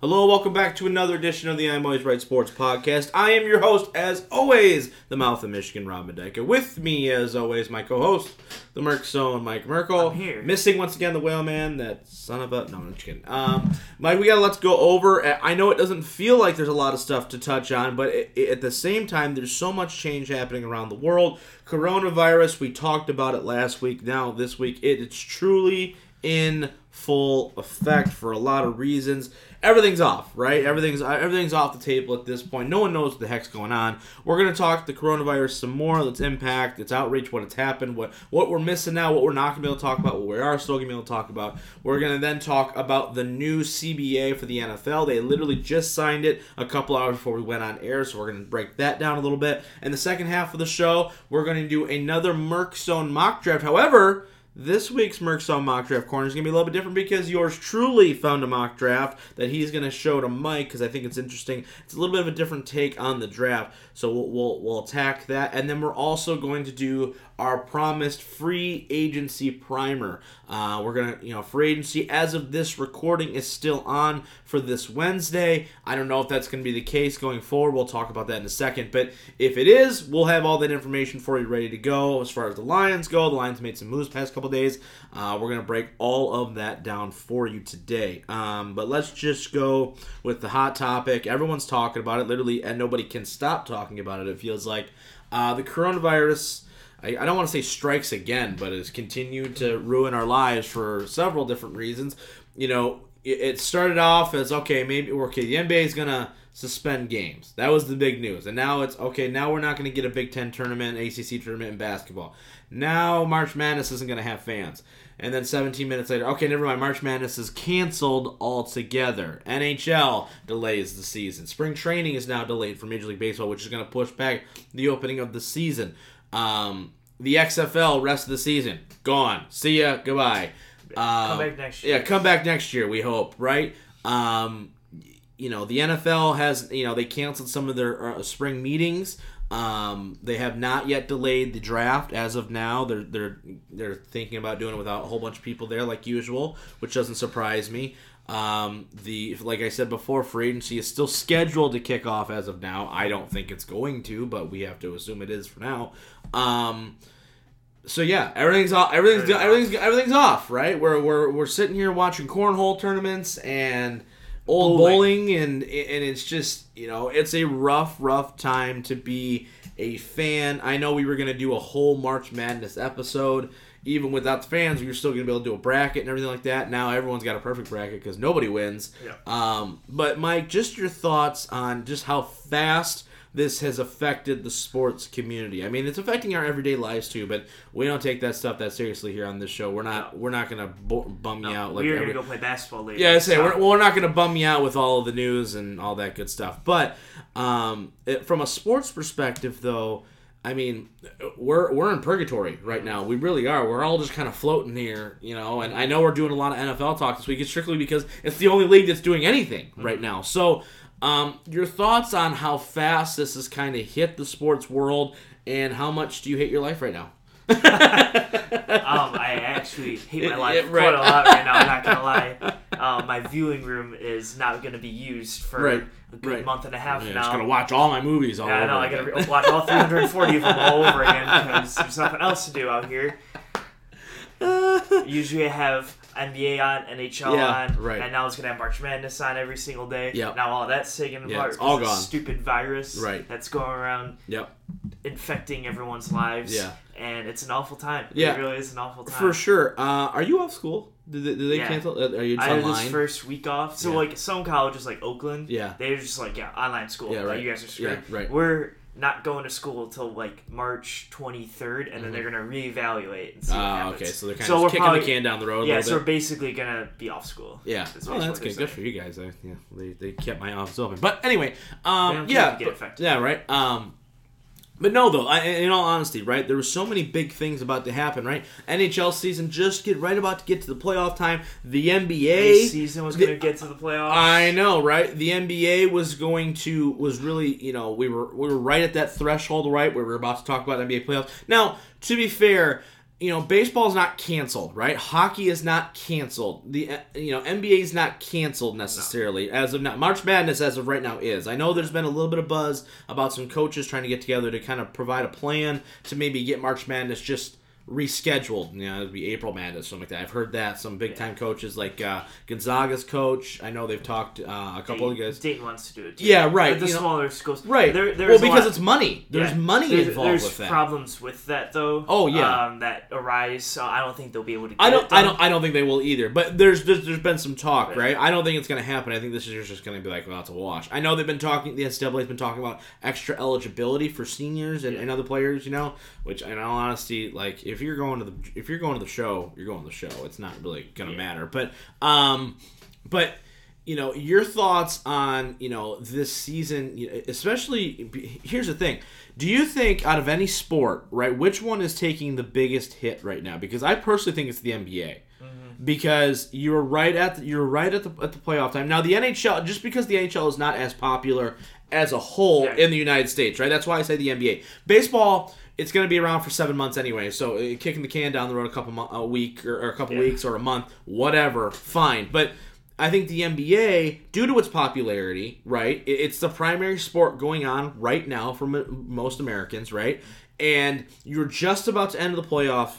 Hello, welcome back to another edition of the I'm Always Right Sports Podcast. I am your host, as always, the mouth of Michigan, Rob Medeka. With me, as always, my co-host, the Merc Zone, Mike Merkel. I'm here. Missing once again the Whaleman, that son of a... No, I'm just kidding. Um, Mike, we got a lot to go over. Uh, I know it doesn't feel like there's a lot of stuff to touch on, but it, it- at the same time, there's so much change happening around the world. Coronavirus, we talked about it last week. Now, this week, it, it's truly in full effect for a lot of reasons. Everything's off, right? Everything's everything's off the table at this point. No one knows what the heck's going on. We're gonna talk the coronavirus some more, its impact, its outreach, what it's happened, what what we're missing now, what we're not gonna be able to talk about, what we are still gonna be able to talk about. We're gonna then talk about the new CBA for the NFL. They literally just signed it a couple hours before we went on air, so we're gonna break that down a little bit. And the second half of the show, we're gonna do another Merc Zone mock draft. However, this week's Merc Zone mock draft corner is going to be a little bit different because yours truly found a mock draft that he's going to show to Mike because I think it's interesting. It's a little bit of a different take on the draft, so we'll, we'll, we'll attack that. And then we're also going to do our promised free agency primer. Uh, we're to, you know, free agency as of this recording is still on for this Wednesday. I don't know if that's to be the case going forward. We'll talk about that in a second. But if it is, we'll have all that information for you ready to go as far as the Lions go. The Lions made some moves past couple days. Uh, we're to break all of that down for you today. Um, but let's just go with the hot topic. Everyone's talking about it, literally, and nobody can stop talking about it. It feels like uh, the coronavirus. I, I don't want to say strikes again, but has continued to ruin our lives for several different reasons. You know, it, it started off as okay, maybe okay, the NBA is gonna suspend games. That was the big news, and now it's okay. Now we're not gonna get a Big Ten tournament, ACC tournament in basketball. Now March Madness isn't gonna have fans. And then 17 minutes later, okay, never mind. March Madness is canceled altogether. NHL delays the season. Spring training is now delayed for Major League Baseball, which is going to push back the opening of the season. Um, the XFL rest of the season gone. See ya. Goodbye. Um, Come back next year. Yeah, come back next year. We hope, right? Um, you know, the NFL has you know they canceled some of their uh, spring meetings. Um, they have not yet delayed the draft as of now. They're they're they're thinking about doing it without a whole bunch of people there like usual, which doesn't surprise me. Um, the like I said before, free agency is still scheduled to kick off as of now. I don't think it's going to, but we have to assume it is for now. Um, so yeah, everything's off. Everything's Everything's everything's everything's off, right? We're we're we're sitting here watching cornhole tournaments and old Bowling. bowling, and and it's just you know it's a rough rough time to be a fan. I know we were gonna do a whole March Madness episode. Even without the fans, we were still gonna be able to do a bracket and everything like that. Now everyone's got a perfect bracket because nobody wins. Yeah. Um, but Mike, just your thoughts on just how fast this has affected the sports community. I mean, it's affecting our everyday lives too, but we don't take that stuff that seriously here on this show. We're not we're not gonna bu- bum you out like we are every- gonna go play basketball later. yeah, I say So, we're, we're not going to bum you out with all of the news and all that good stuff. But um, it, from a sports perspective, though, I mean, we're we're in purgatory right now. We really are. We're all just kind of floating here, you know. And I know we're doing a lot of NFL talk this week. It's strictly because it's the only league that's doing anything right now. So, um, your thoughts on how fast this has kind of hit the sports world, and how much do you hate your life right now? um, I actually hate my life right. quite a lot right now. I'm not gonna lie. Um, my viewing room is not gonna be used for Right, a good right. month and a half I'm now. just gonna watch all my movies all yeah, I know. I gotta re- watch all 340 of them all over again because there's nothing else to do out here. Usually I have NBA on, NHL Yeah, on, right. and now it's gonna have March Madness on every single day. Yep. Now all that's taken Yeah, apart. it's all gone. Stupid virus Right. that's going around Yep. infecting everyone's lives. Yeah. And it's an awful time. Yeah. It really is an awful time. For sure. Uh, are you off school? Did they, did they Yeah. cancel? Are you just I had online? this first week off. So Yeah. like some colleges like Oakland, Yeah. they're just like yeah, online school. Yeah, Like, right. you guys are screwed. Yeah, right. We're not going to school until like March 23rd, and then they're gonna reevaluate and see Ah, okay. So they're kind So of we're kicking probably- the can down the road a Yeah, so we're basically gonna be off school. Yeah. That's Oh, that's good. Good for you guys. I, yeah, they, they kept my office open. But anyway, um, yeah, but- yeah, right. Um, But no, though. I, in all honesty, right? There were so many big things about to happen, right? NHL season just get right about to get to the playoff time. The NBA season was going to get to the playoffs. I know, right? The NBA was going to was really, you know, we were we were right at that threshold, right, where we were about to talk about NBA playoffs. Now, to be fair, you know, baseball's not canceled, right? Hockey is not canceled. The uh, you know NBA is not canceled necessarily as of now. March Madness as of right now is. I know there's been a little bit of buzz about some coaches trying to get together to kind of provide a plan to maybe get March Madness just rescheduled. You know, it'd be April Madness, something like that. I've heard that some big time coaches like uh, Gonzaga's coach. I know they've talked uh, a couple of Dayton, guys. Dayton wants to do it. Too. Yeah, right, But the you know- smaller schools, Right. There, well, because it's money. There's yeah, money there's, involved there's with that. problems with that though. Oh, yeah. um, that arise. So I don't think they'll be able to. Get I don't. I don't. I don't think they will either. But there's there's, there's been some talk, Right. right? I don't think it's going to happen. I think this is just going to be like, well, it's a wash. I know they've been talking. The NCAA's been talking about extra eligibility for seniors and, Yeah. and other players. You know, which in all honesty, like if you're going to the if you're going to the show, you're going to the show. It's not really going to Yeah. matter. But um, but you know your thoughts on you know this season especially here's the thing do you think out of any sport right which one is taking the biggest hit right now because i personally think it's the nba because you're right at the, you're right at the at the playoff time now the nhl just because the nhl is not as popular as a whole Yeah. in the united states right that's why i say the nba baseball it's going to be around for seven months anyway so uh, kicking the can down the road a couple mo- a week or, or a couple Yeah. weeks or a month whatever fine but I think the NBA, due to its popularity, right, it's the primary sport going on right now for m- most Americans, right? And you're just about to end the playoff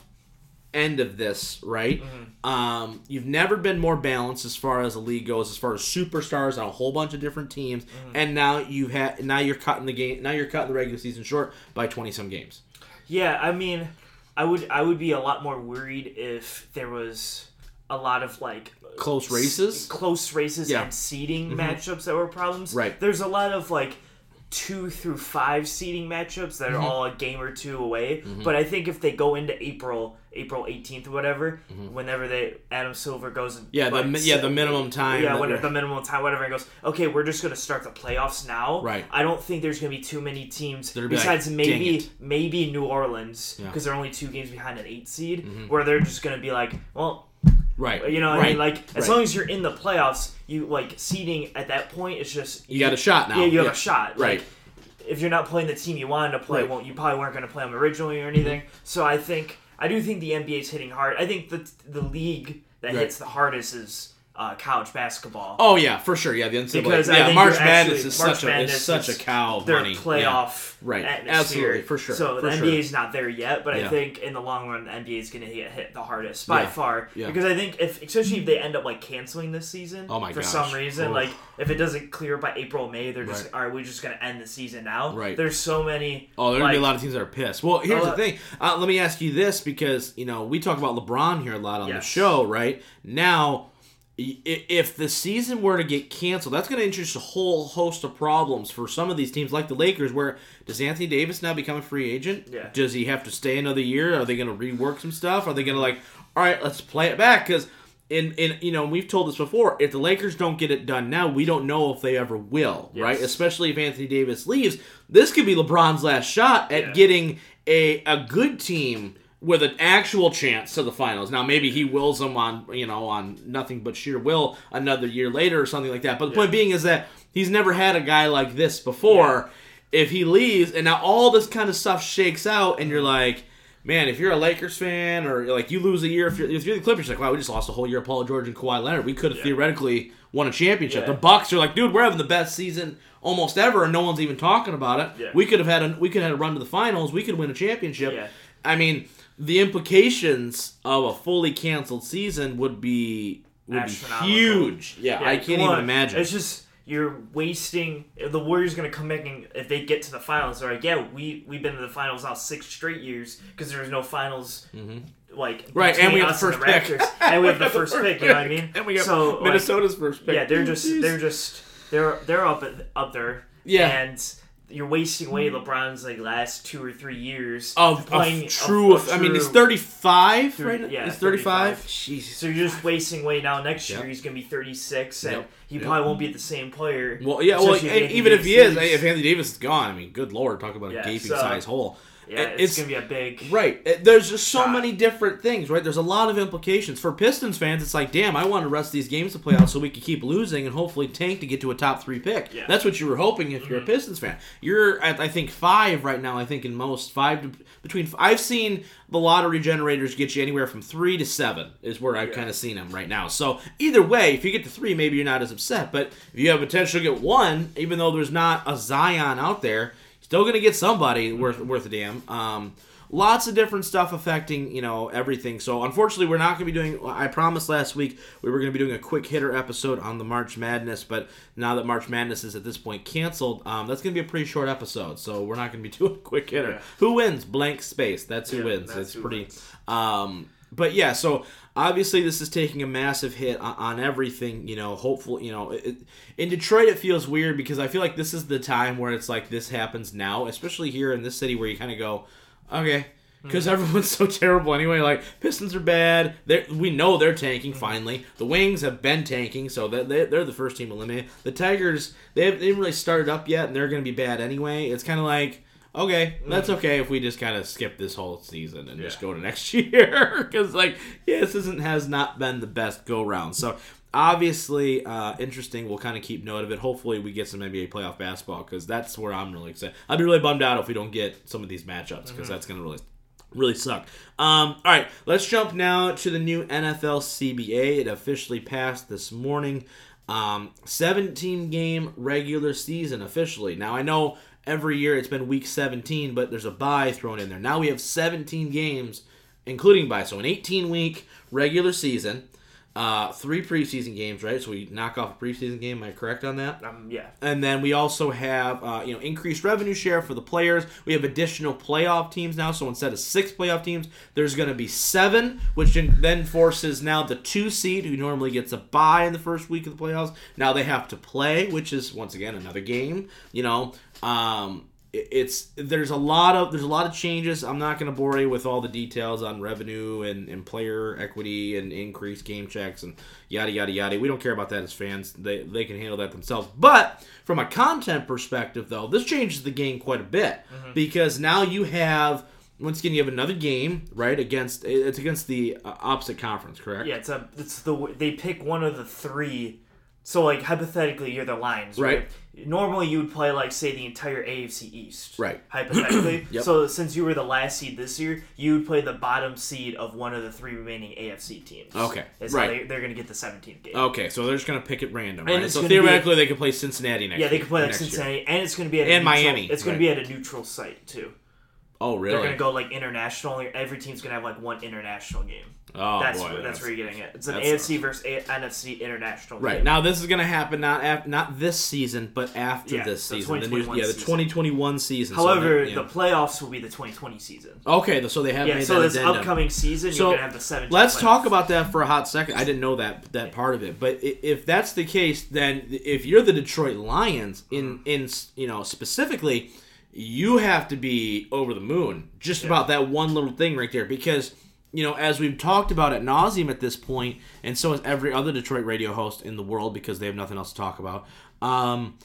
end of this, right? Um, you've never been more balanced as far as the league goes, as far as superstars on a whole bunch of different teams, and now you've had now you're cutting the game, now you're cutting the regular season short by twenty some games. Yeah, I mean, I would I would be a lot more worried if there was a lot of like Close s- races? close races Yeah. and seeding matchups that were problems. Right. There's a lot of like two through five seeding matchups that are Mm-hmm. all a game or two away. But I think if they go into April, April 18th or whatever, whenever they Adam Silver goes, and Mm-hmm. Yeah, the yeah the minimum time. yeah, when, the minimum time, whatever, and goes, okay, we're just going to start the playoffs now. Right. I don't think there's going to be too many teams gonna be like, besides "Dang maybe maybe New Orleans Yeah. Mm-hmm. because they're only two games behind an eight seed, where they're just going to be like, well, right, you know, what I mean, like as right. long as you're in the playoffs, you like seeding at that point. It's just you got a shot now. yeah, you have Yeah. a shot. Right. Like, if you're not playing the team you wanted to play, Right. well, you probably weren't going to play them originally or anything. So I think I do think the NBA's hitting hard. I think the the league that Right. hits the hardest is uh, college basketball. Oh yeah, for sure. Yeah, the NCAA. Because yeah, March Madness actually- is March such a Madness is such a cow their money. Yeah. playoff Right. atmosphere. Absolutely, for sure, So for the sure. NBA is not there yet, but Yeah. I think in the long run, the NBA is going to get hit the hardest by Yeah. far. Yeah. Because I think if, especially if they end up like canceling this season, Oh my for gosh. some reason, like if it doesn't clear by April, May, they're just Right. are we just going to end the season now? Right. There's so many. Oh, there's gonna be a lot of teams that are pissed. Well, here's Oh, the uh, thing. Uh, let me ask you this because you know we talk about LeBron here a lot on the show, right? Now, if the season were to get canceled, that's going to introduce a whole host of problems for some of these teams, like the Lakers. Where does Anthony Davis now become a free agent? Yeah. Does he have to stay another year? Are they going to rework some stuff? Are they going to like, all right, let's play it back because. In, in you know we've told this before if the Lakers don't get it done now we don't know if they ever will right especially if Anthony Davis leaves this could be LeBron's last shot at Yeah. getting a a good team with an actual chance to the finals. Now maybe he wills them on you know on nothing but sheer will another year later or something like that. But the point being is that he's never had a guy like this before. If he leaves and now all this kind of stuff shakes out and you're like. Man, if you're a Lakers fan or like you lose a year, if you're, if you're the Clippers, you're like, wow, we just lost a whole year of Paul George and Kawhi Leonard. We could have theoretically won a championship. Yeah. The Bucks are like, dude, we're having the best season almost ever, and no one's even talking about it. Yeah. We could have had a we could have had a run to the finals. We could win a championship. Yeah. I mean, the implications of a fully canceled season would be would be huge. Yeah, I can't even one, imagine. It's just you're wasting. The Warriors going to come back and if they get to the finals, they're like, yeah, we we've been to the finals now six straight years because there was no finals. Like Mm-hmm. Right, and we have the first pick. Raptors, and we have the first pick. You know what I mean? and we got so like, Minnesota's first pick. yeah, they're just they're just they're they're up up there. Yeah. and you're wasting away hmm. LeBron's like last two or three years of, playing of true. I mean, he's 35 Thir- right now. yeah, he's 35. 35. Jesus. So you're just wasting away now. Next Yep. year he's gonna be 36, and Yep. he Yep. probably won't be the same player. Well, yeah. Well, if and Anthony even if he is, leaves. if Anthony Davis is gone, I mean, good lord, talk about a Yeah, gaping so- size hole. Yeah, It- it's, gonna be a big Right. There's just so Shot. many different things, right? There's a lot of implications. For Pistons fans, it's like, damn, I want the rest of these games to play out so we can keep losing and hopefully tank to get to a top three pick. Yeah. That's what you were hoping if you're a mm-hmm. Pistons fan. you're at I think five right now. I think in most five to, between I've seen the lottery generators get you anywhere from three to seven is where I've kind of seen them right now. So either way, if you get to three, maybe you're not as upset. But if you have potential to get one, even though there's not a Zion out there, still gonna get somebody worth worth a damn. Um, lots of different stuff affecting you know everything so unfortunately we're not going to be doing i promised last week we were going to be doing a quick hitter episode on the march madness but now that march madness is at this point canceled um, that's going to be a pretty short episode so we're not going to be doing a quick hitter Yeah. who wins blank space that's who Yeah, wins that's it's pretty wins. um, but yeah so obviously this is taking a massive hit on, on everything you know hopefully you know it, in detroit it feels weird because i feel like this is the time where it's like this happens now especially here in this city where you kind of go okay hmm. because everyone's so terrible anyway like pistons are bad They're, we know they're tanking hmm. finally the wings have been tanking so that they, they're the first team eliminated. The tigers they, have, they haven't really started up yet and they're going to be bad anyway. It's kind of like okay that's okay if we just kind of skip this whole season and just go to next year because like yeah this isn't has not been the best go round. So obviously uh, interesting we'll kind of keep note of it. Hopefully we get some nba playoff basketball because that's where i'm really excited. I'd be really bummed out if we don't get some of these matchups because that's going to really really suck. Um, all right let's jump now to the new nfl cba it officially passed this morning. Um, 17 game regular season officially. Now i know every year it's been week 17 but there's a bye thrown in there now we have 17 games including bye so an 18 week regular season uh, three preseason games right so we knock off a preseason game am i correct on that Um, yeah. and then we also have uh, you know increased revenue share for the players. We have additional playoff teams now. So instead of six playoff teams, there's going to be seven, which then- forces now the two seed who normally gets a bye in the first week of the playoffs. Now they have to play, which is once again another game. You know, um, it- it's there's a lot of there's a lot of changes. I'm not going to bore you with all the details on revenue and, and player equity and increased game checks and yada yada yada. We don't care about that as fans. They they can handle that themselves. But from a content perspective, though, this changes the game quite a bit because now you have once again you have another game right against it's against the uh, opposite conference, correct? Yeah, it's a it's the they pick one of the three. So like hypothetically, you're the Lions, right? Right. Normally, you would play like say the entire AFC East, Right. Hypothetically, Yep. so since you were the last seed this year, you would play the bottom seed of one of the three remaining AFC teams. Okay, That's right. they, they're going to get the 17th game. Okay, so they're just gonna pick it random, And right? So theoretically, they could play Cincinnati next. yeah, they can play like next year. Cincinnati, and it's going to be at a And neutral, Miami, It's going right. to be at a neutral site too. Oh, really? They're going to go like international. Every team's going to have like one international game. Oh, that's boy, where, that's, that's- where you're getting it. It's an AFC versus a- NFC international. Right game. now, this is going to happen not af- not this season, but after Yeah, this season, the new 2021 yeah, the season. 2021 season. So However, they- the playoffs will be the 2020 season. okay, so they have Yeah, so this addendum. upcoming season, So, you're gonna have the 17. Let's playoffs. talk about that for a hot second. I didn't know that that part of it, but if that's the case, then if you're the Detroit Lions, in Mm-hmm. in you know specifically, you have to be over the moon just about that one little thing right there because. You know, as we've talked about at nauseum at this point, and so has every other Detroit radio host in the world because they have nothing else to talk about. Um,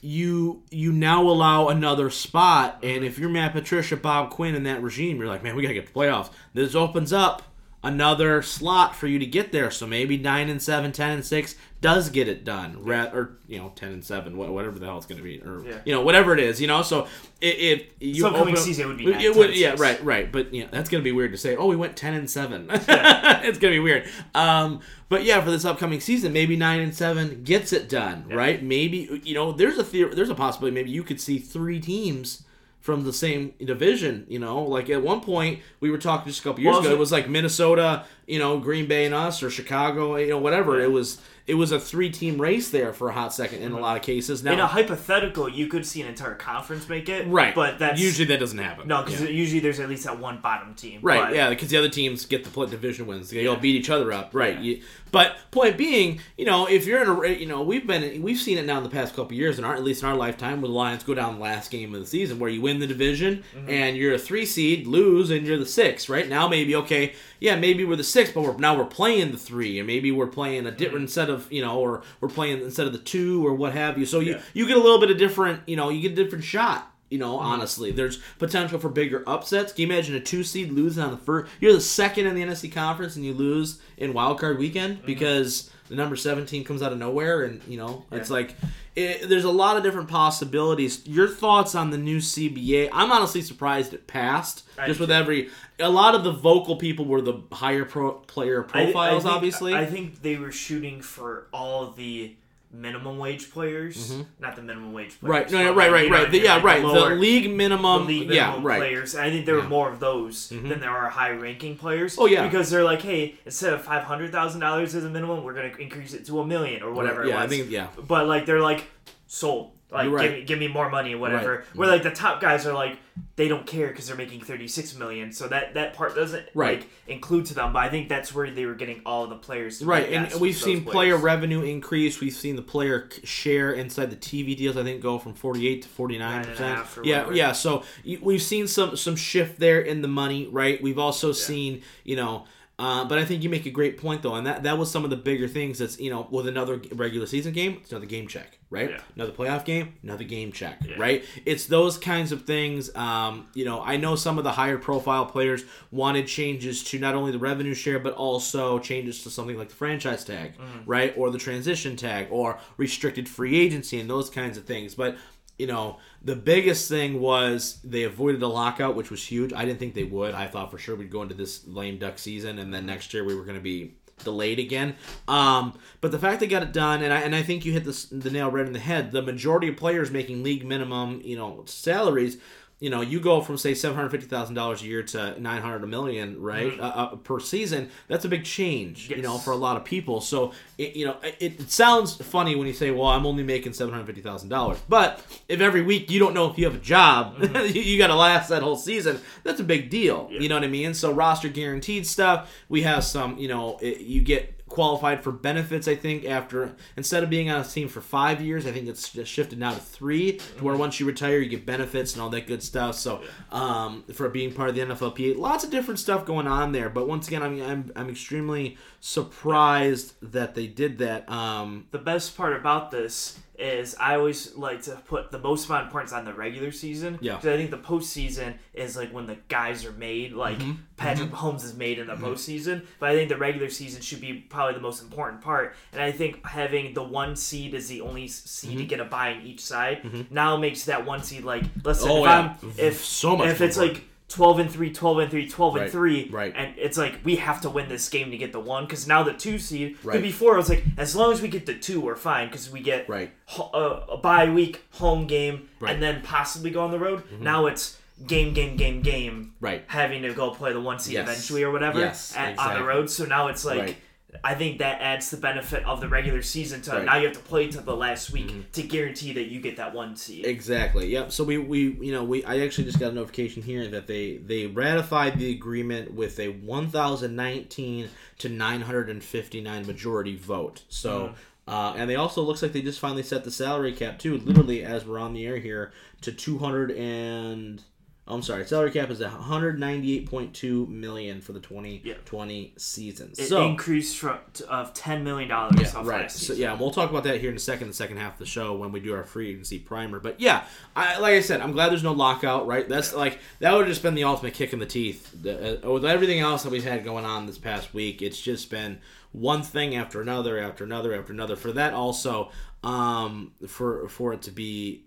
you you now allow another spot, and if you're Matt Patricia, Bob Quinn, and that regime, you're like, man, we gotta get the playoffs. This opens up another slot for you to get there. So maybe nine and seven, 10 and six does get it done, or you know, ten and seven, whatever the hell it's gonna be, or Yeah. you know, whatever it is, you know. So if, if you So upcoming open season would be it nine- 10 would, yeah, right, right. But yeah, that's gonna be weird to say. Oh, we went ten and seven. it's gonna be weird. Um, but yeah, for this upcoming season, maybe nine and seven gets it done, right? Maybe you know, there's a theory, there's a possibility. Maybe you could see three teams from the same division. You know, like at one point we were talking just a couple years Well, ago. It was like Minnesota, you know, Green Bay and us, or Chicago, you know, whatever. It was it was a three team race there for a hot second in a lot of cases. Now, In a hypothetical, you could see an entire conference make it, right, But that's usually that doesn't happen. no, because Yeah. usually there's at least that one bottom team, Right, but- yeah, because the other teams get the division wins. They all beat each other up, right? Yeah. You, but point being, you know, if you're in a, you know, we've been we've seen it now in the past couple years, in our at least in our lifetime, where the Lions go down the last game of the season, where you win the division Mm-hmm. and you're a three seed, lose, and you're the six. Right now, maybe okay, yeah, maybe we're the six, but we're now we're playing the three, and maybe we're playing a different set of, you know, or we're playing instead of the two or what have you. So you Yeah. you get a little bit of different, you know, you get a different shot. You know, Mm-hmm. honestly, there's potential for bigger upsets. Can you imagine a two seed losing on the first? You're the second in the NFC conference and you lose in wild card weekend Mm-hmm. because the number 17 comes out of nowhere and you know it's like it, there's a lot of different possibilities. Your thoughts on the new cba i'm honestly surprised it passed I just with every a lot of the vocal people were the higher pro, player I- I profiles think- obviously. I think they were shooting for all the minimum wage players, not the minimum wage players. Mm-hmm. right no, no, right right right The- yeah Like right the, lower- league the minimum league yeah right players. I think there Yeah. were more of those Mhm. than there are high ranking players. Oh, yeah. because they're like, hey, instead of five hundred thousand dollars as a minimum, we're gonna increase it to a million or whatever. yeah it i think yeah but like they're like sold. Like right. give me give me more money whatever. Right. Where like the top guys are like they don't care because they're making thirty six million. So that that part doesn't Right. like include to them. But I think that's where they were getting all the players. To Right, and we've seen those player revenue increase. We've seen the player share inside the TV deals. I think go from forty eight to forty nine Nine and a percent. Yeah, whatever. yeah. So we've seen some some shift there in the money. Right. We've also seen you know. Uh, but I think you make a great point though, and that that was some of the bigger things. That's you know with another regular season game, it's another game check, right? Yeah. Another playoff game, another game check, Yeah. right? It's those kinds of things. Um, you know, I know some of the higher profile players wanted changes to not only the revenue share, but also changes to something like the franchise tag, right? Or the transition tag, or restricted free agency, and those kinds of things. But you know, the biggest thing was they avoided a lockout, which was huge. I didn't think they would. I thought for sure we'd go into this lame duck season, and then next year we were going to be delayed again. Um, but the fact they got it done, and I and I think you hit the the nail right in the head. The majority of players making league minimum, you know, salaries. You know, you go from say seven hundred fifty thousand dollars a year to nine hundred a million, right, uh, uh, per season. That's a big change, you know, for a lot of people. So, it, you know, it, it sounds funny when you say, "Well, I'm only making seven hundred fifty thousand dollars," but if every week you don't know if you have a job, you, you got to last that whole season. That's a big deal. You know what I mean? So, roster guaranteed stuff. We have some, you know, it, you get qualified for benefits. I think after instead of being on a team for five years, I think it's just shifted now to three, to where once you retire, you get benefits and all that good stuff. So, um, for being part of the NFLPA, lots of different stuff going on there. But once again, I'm I'm, I'm extremely surprised that they did that. Um, the best part about this is I always like to put the most amount of points on the regular season. Yeah. Because I think the postseason is like when the guys are made. Like Mm-hmm. Patrick Mahomes is made in the postseason, but I think the regular season should be probably the most important part. And I think having the one seed as the only seed Mm-hmm. to get a bye in each side now makes that one seed like listen Oh, if yeah. I'm if So much if it's like. 12 and 3 12 and 3 12 Right, and 3 right. and it's like we have to win this game to get the one because now the two seed Right. right. before I was like as long as we get the two we're fine because we get Right. ho- uh, a bye week home game Right. Mm-hmm. and then possibly go on the road now it's game game game game Right. having to go play the one seed Yes. eventually or whatever Yes, at, on the road so now it's like Right. I think that adds the benefit of the regular season to Right. Mm-hmm. now you have to play to the last week to guarantee that you get that one seed. Exactly. Yep. So we, we you know we I actually just got a notification here that they they ratified the agreement with a 1,019 to 959 majority vote. So. Uh, and they also looks like they just finally set the salary cap too. Literally, as we're on the air here, to 200 and I'm sorry, salary cap is 198.2 million for the 2020 season. It so increased from of ten million dollars yeah, right. So yeah, we'll talk about that here in a second, the second half of the show when we do our free agency primer. But yeah, I like I said, I'm glad there's no lockout. Right, that's like that would just been the ultimate kick in the teeth. The, uh, with everything else that we've had going on this past week, it's just been one thing after another, after another, after another. For that also, um, for for it to be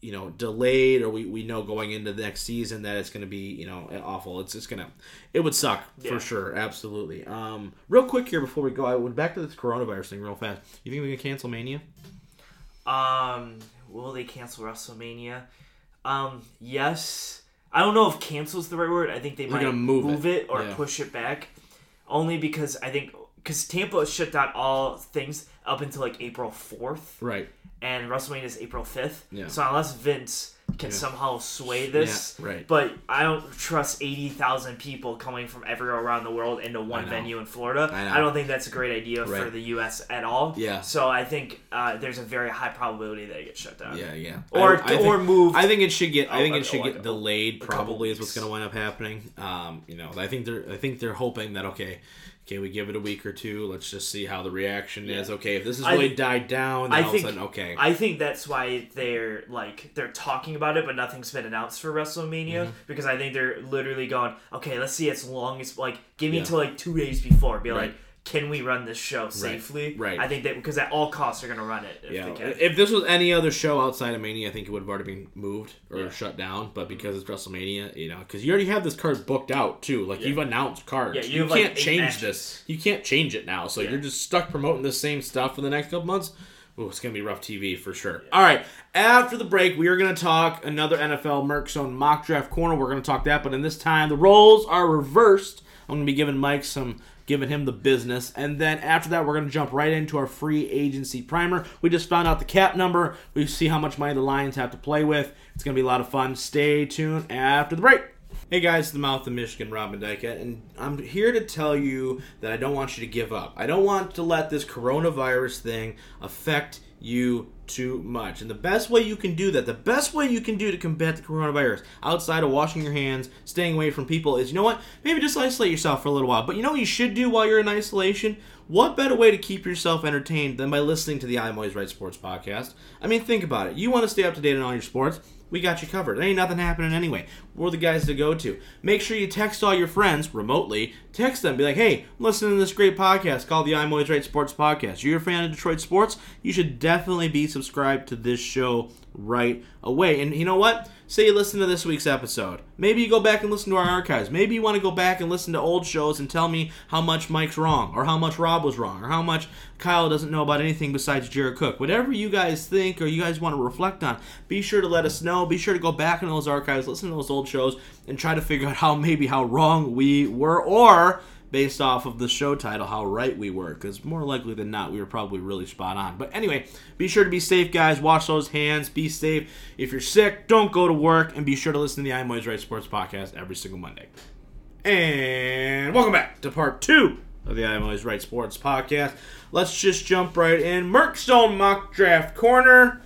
you know delayed or we, we know going into the next season that it's going to be you know awful it's just going to it would suck Yeah. for sure absolutely um real quick here before we go i went back to this coronavirus thing real fast you think we can cancel mania Um, will they cancel WrestleMania? Um, yes. I don't know if cancel is the right word. I think they might gonna move it. it, or Yeah. push it back. Only because I think because Tampa shut down all things up until like April fourth, right and WrestleMania is April fifth. Yeah. So unless Vince can Yeah. somehow sway this, Yeah, right. But I don't trust eighty thousand people coming from everywhere around the world into one venue in Florida. I. I, don't think that's a great idea for the U.S. at all. Yeah. So I think uh, there's a very high probability that it gets shut down. yeah yeah Or- I, I or think, moved. i think it should get i think Oh, it should get delayed probably is what's going to wind up happening um you know i think they're i think they're hoping that okay okay we give it a week or two let's just see how the reaction is okay if this has I- really died down then I all think of a sudden okay I think that's why they're like they're talking about it, but nothing's been announced for WrestleMania Mm-hmm. because I think they're literally going, okay, let's see as long as like give me Yeah. till like two days before, be Right. like, can we run this show safely? right. I think that because at all costs they're going to run it if Yeah, if this was any other show outside of Mania, I think it would have already been moved or Yeah. shut down. But mm-hmm. because it's WrestleMania, you know, because you already have this card booked out too. Like you've announced cards. Yeah, you you, can't eight change matches. this. You can't change it now. So Yeah. you're just stuck promoting the same stuff for the next couple months. Ooh, it's gonna be rough TV for sure. All right, after the break, we are gonna talk another NFL Merc Zone mock draft corner. We're gonna talk that, but in this time, the roles are reversed. I'm gonna be giving Mike some giving him the business. And then after that, we're going to jump right into our free agency primer. We just found out the cap number. We see how much money the Lions have to play with. It's going to be a lot of fun. Stay tuned after the break. Hey guys, the mouth of Michigan, Robin Dykett, and I'm here to tell you that I don't want you to give up. I don't want to let this coronavirus thing affect you too much. And the best way you can do that, the best way you can do to combat the coronavirus outside of washing your hands, staying away from people, is you know what? Maybe just isolate yourself for a little while. But you know what you should do while you're in isolation? What better way to keep yourself entertained than by listening to the I'm Always Right Sports podcast? I mean, think about it. You want to stay up to date on all your sports? We got you covered. There ain't nothing happening anyway. We're the guys to go to. Make sure you text all your friends remotely. Text them. Be like, hey, I'm listening to this great podcast called the I'm Always Right Sports Podcast. You're a fan of Detroit sports? You should definitely be subscribed to this show right away. And you know what? Say you listen to this week's episode. Maybe you go back and listen to our archives. Maybe you want to go back and listen to old shows and tell me how much Mike's wrong, or how much Rob was wrong, or how much Kyle doesn't know about anything besides Jared Cook. Whatever you guys think or you guys want to reflect on, be sure to let us know. Be sure to go back in those archives, listen to those old shows, and try to figure out how maybe how wrong we were, or based off of the show title, how right we were. Because more likely than not, we were probably really spot on. But anyway, be sure to be safe, guys. Wash those hands. Be safe. If you're sick, don't go to work. And be sure to listen to the I'm Always Right Sports podcast every single Monday. And welcome back to part two of the I'm Always Right Sports podcast. Let's just jump right in. Merc Zone mock draft corner.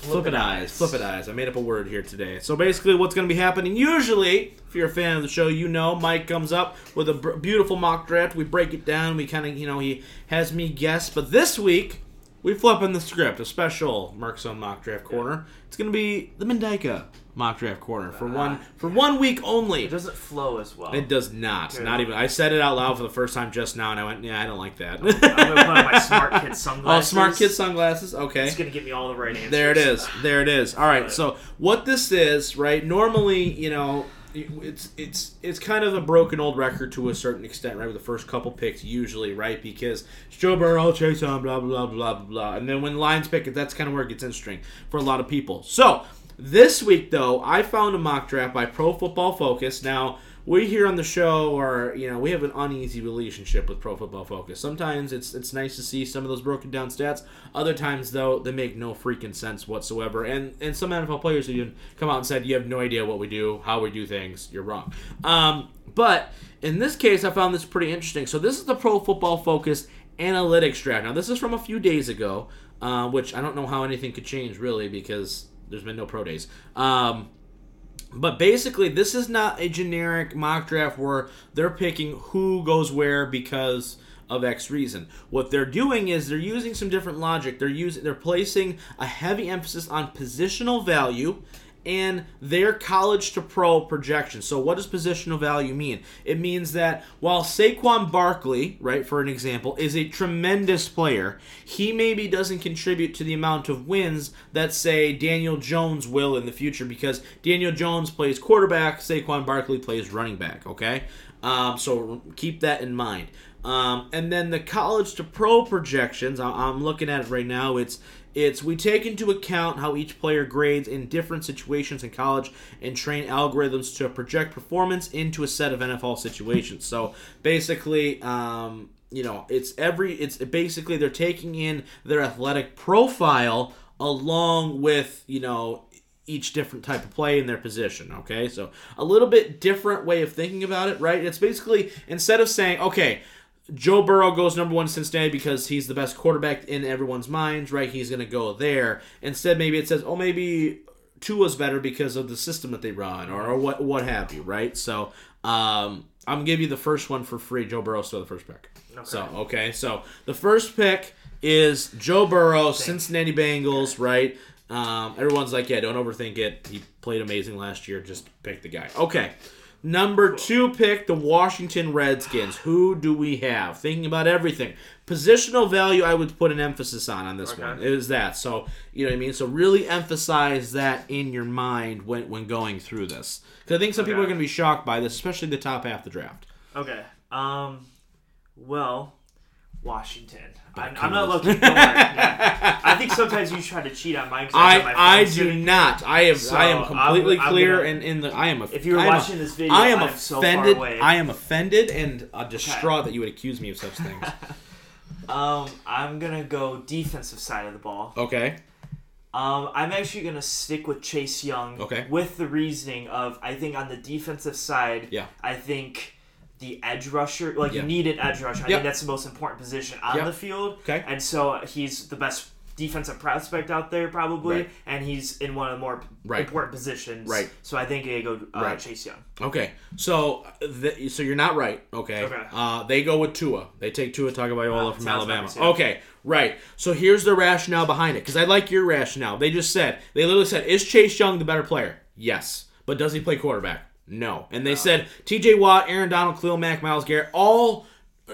Flippitized. Flippitized. eyes. I made up a word here today. So basically, what's going to be happening? Usually, if you're a fan of the show, you know Mike comes up with a beautiful mock draft. We break it down. We kind of, you know, he has me guess. But this week, we flip in the script. A special Merc Zone mock draft corner. It's going to be the Mendika mock draft corner for ah, one for one week only. It doesn't flow as well. It does not. Not even. I said it out loud for the first time just now, and I went, "Yeah, I don't like that." I'm gonna put on my smart kid sunglasses. oh, smart kid sunglasses. Okay. It's gonna give me all the right answers. There it is. There it is. All right. So what this is, right? Normally, you know, it's it's it's kind of a broken old record to a certain extent, right? With the first couple picks, usually, right? Because it's Joe Burrow, Chase on, blah blah blah blah blah blah, and then when the Lions pick it, that's kind of where it gets interesting for a lot of people. So this week, though, I found a mock draft by Pro Football Focus. Now. We here on the show are, you know, we have an uneasy relationship with Pro Football Focus. Sometimes it's it's nice to see some of those broken down stats. Other times, though, they make no freaking sense whatsoever. And and some NFL players have even come out and said, "You have no idea what we do, how we do things. You're wrong." Um, but in this case, I found this pretty interesting. So this is the Pro Football Focus analytics draft. Now this is from a few days ago, uh, which I don't know how anything could change really because there's been no pro days. Um, but basically, this is not a generic mock draft where they're picking who goes where because of X reason. What they're doing is they're using some different logic. They're using they're placing a heavy emphasis on positional value and their college to pro projection. So what does positional value mean? It means that while Saquon Barkley, right, for an example, is a tremendous player, he maybe doesn't contribute to the amount of wins that say Daniel Jones will in the future because Daniel Jones plays quarterback, Saquon Barkley plays running back, okay? Um, so keep that in mind. Um, and then the college to pro projections, I- I'm looking at it right now. It's it's we take into account how each player grades in different situations in college and train algorithms to project performance into a set of NFL situations. So basically, um, you know, it's every it's basically they're taking in their athletic profile along with you know each different type of play in their position. Okay, so a little bit different way of thinking about it, right? It's basically instead of saying, okay, Joe Burrow goes number one in Cincinnati because he's the best quarterback in everyone's minds, right? He's going to go there. Instead, maybe it says, oh, maybe Tua's better because of the system that they run, or, or what what have you, right? So um, I'm gonna give you the first one for free. Joe Burrow still the first pick. So okay, so the first pick is Joe Burrow, Cincinnati Bengals, right? Um, everyone's like, yeah, don't overthink it. He played amazing last year. Just pick the guy. Okay. Number two pick, the Washington Redskins. Who do we have? Thinking about everything. Positional value, I would put an emphasis on on this Okay. one. Is that so? You know what I mean? So really emphasize that in your mind when when going through this, because I think some people are going to be shocked by this, especially the top half of the draft. Okay. Um. Well, Washington. I'm, I'm not looking. Yeah. I think sometimes you try to cheat on mine. 'cause have my I I do not. I am So, I am I'm- completely I'm clear gonna- and in the I am. A, If you were I am a- watching this video, I am I'm so far offended. away. I am offended and uh, distraught that you would accuse me of such things. Um, I'm gonna go defensive side of the ball. Okay. Um, I'm actually gonna stick with Chase Young. Okay. With the reasoning of, I think on the defensive side, Yeah. I think the edge rusher, like Yeah. you need an edge rusher. I think that's the most important position on the field. Okay. And so he's the best defensive prospect out there, probably, Right. and he's in one of the more Right. important positions. Right. So I think I go uh, Right. Chase Young. Okay, so th- so you're not right. Okay, Okay. Uh, they go with Tua. They take Tua Tagovailoa Wow, from Alabama. nice, yeah. Okay, right. So here's the rationale behind it because I like your rationale. They just said they literally said, "Is Chase Young the better player?" Yes, but does he play quarterback? No. And they said T.J. Watt, Aaron Donald, Khalil Mack, Myles Garrett, all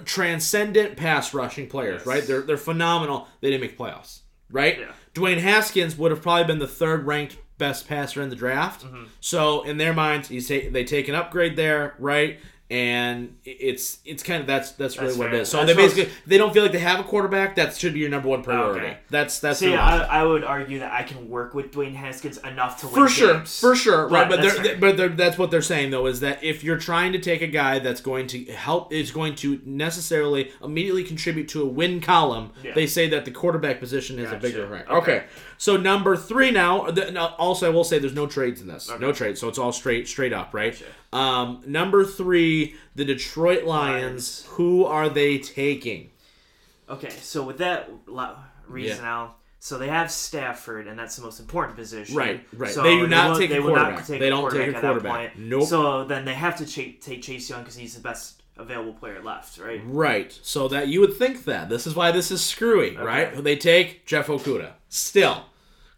transcendent pass rushing players. Yes. Right? They're they're phenomenal. They didn't make playoffs. Right? Yeah. Dwayne Haskins would have probably been the third ranked best passer in the draft. Mm-hmm. So in their minds, you say they take an upgrade there, right? And it's it's kind of that's that's really what it is. So That's they basically they don't feel like they have a quarterback. That should be your number one priority. Okay. That's that's See, I, I would argue that I can work with Dwayne Haskins enough to win for sure, games. for sure, right? But But that's they're, fair. but they're, that's what they're saying though is that if you're trying to take a guy that's going to help is going to necessarily immediately contribute to a win column, Yeah. they say that the quarterback position is a bigger rank. Okay. Okay. so number three now. The, also, I will say there's no trades in this. Okay. No trades, so it's all straight straight up, right? Gotcha. Um, number three, the Detroit Lions. Who are they taking? Okay, so with that reason Yeah. now, so they have Stafford, and that's the most important position. Right, right. So They do not will- take a they will not take They don't take a quarterback at that point. Nope. So then they have to cha- take Chase Young because he's the best available player left, right? Right. So that you would think that. This is why this is screwy, right? They take Jeff Okudah. Still.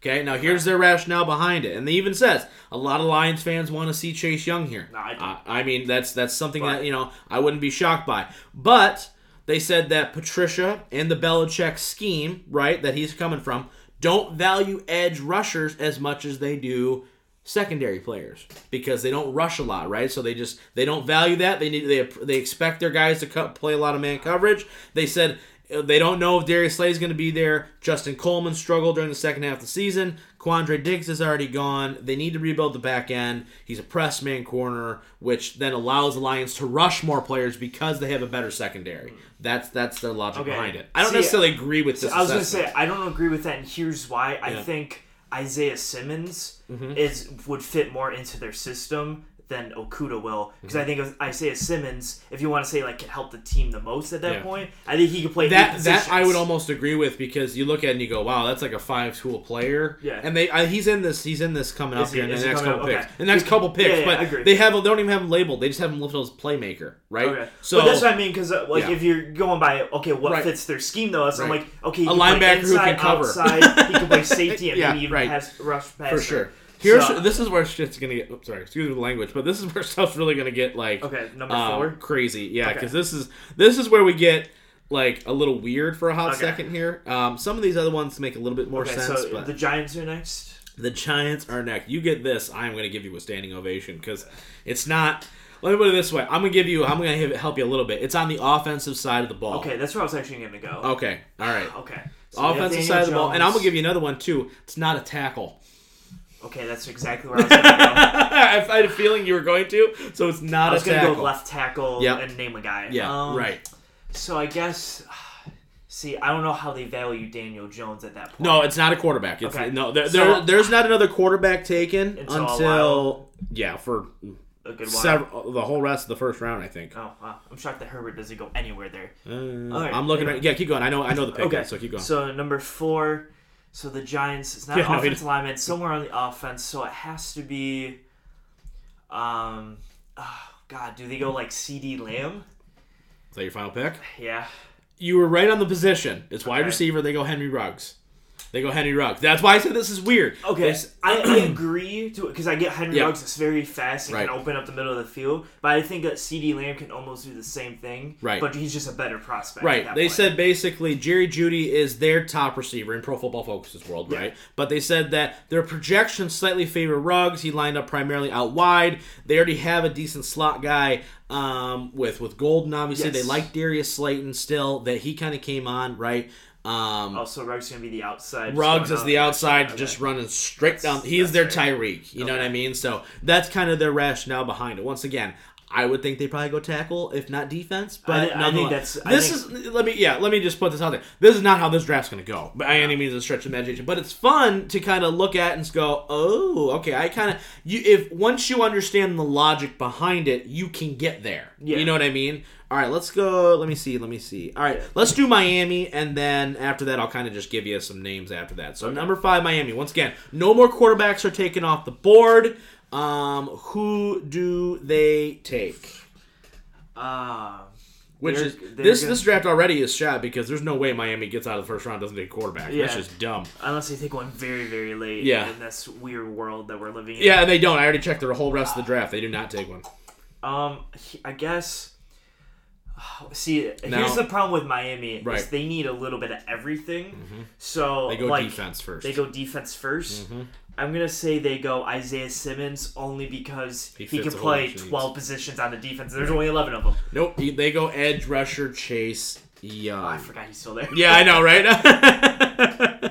Okay, now here's their rationale behind it. And they even says a lot of Lions fans want to see Chase Young here. No, I. Uh, I mean, that's that's something But- that, you know, I wouldn't be shocked by. But they said that Patricia and the Belichick scheme, right, that he's coming from, don't value edge rushers as much as they do secondary players because they don't rush a lot, right? So they just they don't value that. They need they they expect their guys to cut, play a lot of man coverage. They said they don't know if Darius Slay is going to be there. Justin Coleman struggled during the second half of the season. Quandre Diggs is already gone. They need to rebuild the back end. He's a press man corner, which then allows the Lions to rush more players because they have a better secondary. That's that's the logic Okay. behind it. I don't See, necessarily agree with this. I was going to say I don't agree with that, and here's why. I think Isaiah Simmons Mm-hmm. is would fit more into their system than Okudah will, because Mm-hmm. I think Isaiah Simmons, if you want to say like can help the team the most at that Yeah. point, I think he could play that that I would almost agree with because you look at it and you go, wow, that's like a five tool player. Yeah. And they I, he's in this he's in this coming up he- here in the next couple up? picks. Okay. The next couple picks, Yeah, yeah, but they have they don't even have him labeled. They just have him listed as playmaker, right? Okay. So but that's what I mean, because uh, like if you're going by okay, what Right. fits their scheme though, so I'm like okay, A linebacker who can cover. outside, he can play safety, and Yeah, maybe even right. pass rush pass for sure. Here's So- this is where shit's gonna get. oops, sorry, excuse me the language, but this is where stuff's really gonna get like Okay, number um, four. crazy. Yeah, Okay. because this is this is where we get like a little weird for a hot Okay. second here. Um, some of these other ones make a little bit more Okay, sense, so the Giants are next. The Giants are next. You get this, I'm going to give you a standing ovation because it's not. Let me put it this way. I'm going to give you. I'm going to help you a little bit. It's on the offensive side of the ball. Okay, that's where I was actually going to go. Okay. All right. Okay. So offensive side of the ball, and I'm going to give you another one too. It's not a tackle. Okay, that's exactly where I was going to go. I had a feeling you were going to, so it's not I was a going to tackle. go left tackle Yep. and name a guy. Yeah. Um, right. So I guess. See, I don't know how they value Daniel Jones at that point. No, it's not a quarterback. It's Okay. no. There, So- there, there's not another quarterback taken Until a until yeah for a good while. several the whole rest of the first round. I think. Oh wow, I'm shocked that Herbert doesn't go anywhere there. Uh, All right, I'm looking at yeah. Keep going. I know. I know the pick. Okay, So keep going. So number four, so the Giants. It's not Yeah, no, offensive he- lineman. It's somewhere on the offense. So it has to be. Um, oh, God, do they go like CeeDee Lamb? Is that your final pick? Yeah. You were right on the position. It's wide Okay. receiver. They go Henry Ruggs. They go Henry Ruggs. That's why I said this is weird. Okay, This- I, I agree to it because I get Henry Yeah. Ruggs is very fast and Right. can open up the middle of the field, but I think that CeeDee Lamb can almost do the same thing. Right. but he's just a better prospect. Right. They point. said basically Jerry Jeudy is their top receiver in Pro Football Focus's world, right? But they said that their projections slightly favor Ruggs. He lined up primarily out wide. They already have a decent slot guy um, with with Golden. Obviously, Yes. they like Darius Slayton still. That he kind of came on right. Um, Also, Ruggs gonna be the outside. Ruggs is the outside, Okay. just running straight down. He is their. Tyreek. You know what I mean? So that's kind of their rationale behind it. Once again, I would think they probably go tackle, if not defense. But I I think that's- I this is. Let me yeah. Let me just put this out there. This is not how this draft's going to go by any means of stretch of imagination. But it's fun to kind of look at and go, oh, okay. I kind of you if once you understand the logic behind it, you can get there. Yeah. You know what I mean? All right, let's go. Let me see. Let me see. All right, let's do Miami, and then after that, I'll kind of just give you some names after that. So number five, Miami. Once again, no more quarterbacks are taken off the board. Um, who do they take? Uh, Which they're- is they're this gonna- this draft already is shot because there's no way Miami gets out of the first round doesn't take a quarterback. That's Yeah. just dumb. unless they take one very very late. Yeah. in this weird world that we're living in. Yeah, and they don't. I already checked the whole rest of the draft. They do not take one. Um, I guess. See, Now- here's the problem with Miami is Right. Mm-hmm. they need a little bit of everything. So They go like, defense first. They go defense 1st Mhm. I'm gonna say they go Isaiah Simmons only because He he, can play bunch of needs. 12 positions on the defense. There's only 11 of them. Nope. They go edge rusher Chase Young. Oh, I forgot he's still there. Yeah, I know, right?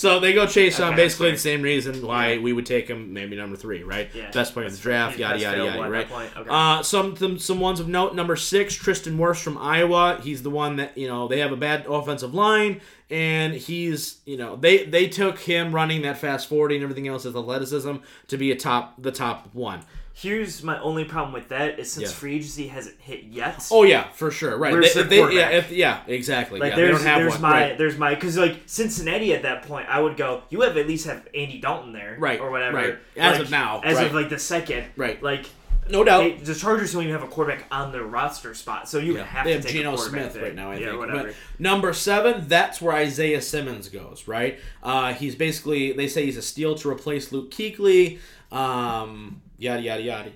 so they go chase on Okay, basically the same reason why we would take him maybe number three, right? Yeah. Best player in the draft, He's yada yada yada, right? Okay. Uh, some, some some ones of note. Number six, Tristan Wirfs from Iowa. He's the one that you know they have a bad offensive line, and he's you know they they took him running that fast forty and everything else as athleticism to be a top the top one. Here's my only problem with that is since Yeah. free agency hasn't hit yet. Oh yeah, for sure, right? Where's They- the they- yeah, if, yeah, exactly. Like yeah, they there's don't have there's one. my right. there's my because like Cincinnati at that point I would go you have at least have Andy Dalton there Right, or whatever right. As Like, of now, as right. of like the second Right. like no doubt. they, the Chargers don't even have a quarterback on their roster spot so you Yeah, have they to have take Geno Smith right now, I yeah, think. whatever But number seven, that's where Isaiah Simmons goes, right? Uh, he's basically they say he's a steal to replace Luke Kuechly. Um, yada yada yada.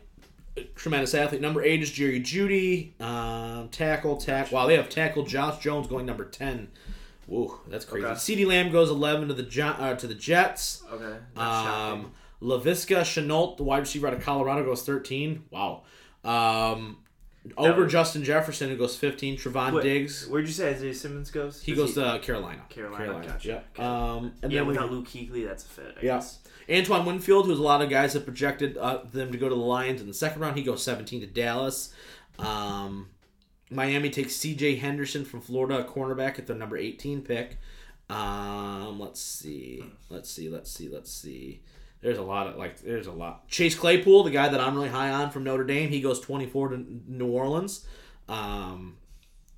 Tremendous athlete. Number eight is Jerry Jeudy. Um, tackle, tack. Wow, they have tackle Josh Jones going number ten. Whoa, that's crazy. Okay. CeeDee Lamb goes eleven to the Jo- uh, to the Jets. okay that's. Um, Laviska Shenault, the wide receiver out of Colorado, goes 13. Wow. Um, over was- Justin Jefferson, who goes 15. Trevon Wait, Diggs, where'd you say Isaiah Simmons goes he goes to Carolina. Carolina, gotcha. Yep. Okay. Um, and yeah then we without Luke Kuechly that's a fit I Yeah. guess Antoine Winfield, who's a lot of guys have projected uh, them to go to the Lions in the second round. He goes 17 to Dallas. Um, Miami takes C.J. Henderson from Florida, a cornerback at their number 18 pick. Um, let's see, let's see, let's see, let's see. There's a lot of like, there's a lot. Chase Claypool, the guy that I'm really high on from Notre Dame, he goes 24 to New Orleans. Um,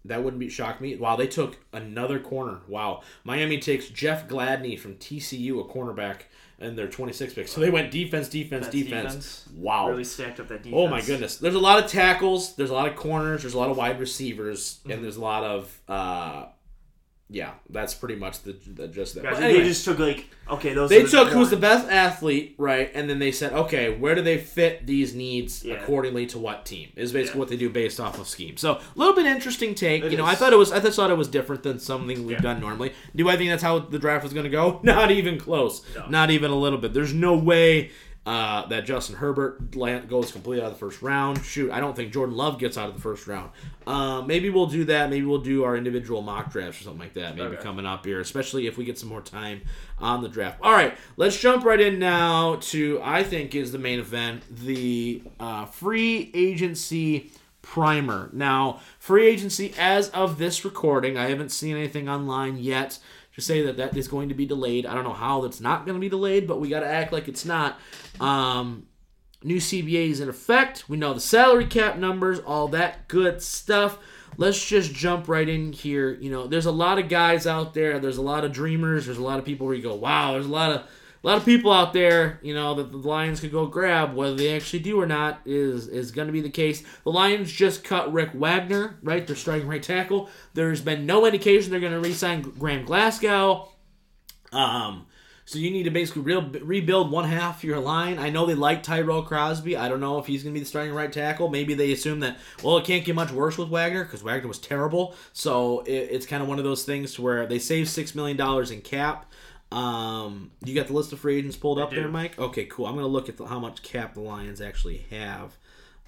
that wouldn't be shock me. Wow, they took another corner. Wow, Miami takes Jeff Gladney from TCU, a cornerback, in their 26 pick. So they went defense, defense, defense. defense. Wow. really stacked up that defense Oh my goodness. There's a lot of tackles. There's a lot of corners. There's a lot of wide receivers, Mm-hmm. and there's a lot of uh, yeah. That's pretty much the, the just that. Gotcha. Anyway, they just took like okay those they are took who's the best athlete, right? And then they said, okay, where do they fit these needs Yeah. accordingly to what team? Is basically Yeah. what they do based off of scheme. So a little bit interesting take. It you know, I thought it was I just thought it was different than something we've Yeah. done normally. Do I think that's how the draft was going to go? Not even close. No. Not even a little bit. There's no way. Uh, that Justin Herbert goes completely out of the first round. Shoot, I don't think Jordan Love gets out of the first round. Uh, maybe we'll do that. Maybe we'll do our individual mock drafts or something like that. Maybe Okay. coming up here, especially if we get some more time on the draft. All right, let's jump right in now to I think is the main event, the uh, free agency primer. Now, free agency as of this recording, I haven't seen anything online yet to say that that is going to be delayed. I don't know how that's not going to be delayed, but we got to act like it's not. Um, new CBA is in effect. We know the salary cap numbers, all that good stuff. Let's just jump right in here. You know, there's a lot of guys out there. There's a lot of dreamers. There's a lot of people where you go, wow. There's a lot of a lot of people out there. You know that the Lions could go grab. Whether they actually do or not is is going to be the case. The Lions just cut Rick Wagner, right? They're starting right tackle. There's been no indication they're going to re-sign Graham Glasgow. Um, so you need to basically re- rebuild one half your line. I know they like Tyrell Crosby. I don't know if he's going to be the starting right tackle. Maybe they assume that well, it can't get much worse with Wagner because Wagner was terrible. So it, it's kind of one of those things where they save six million dollars in cap. Um, you got the list of free agents pulled up do. there, Mike? Okay, cool. I'm going to look at the, how much cap the Lions actually have.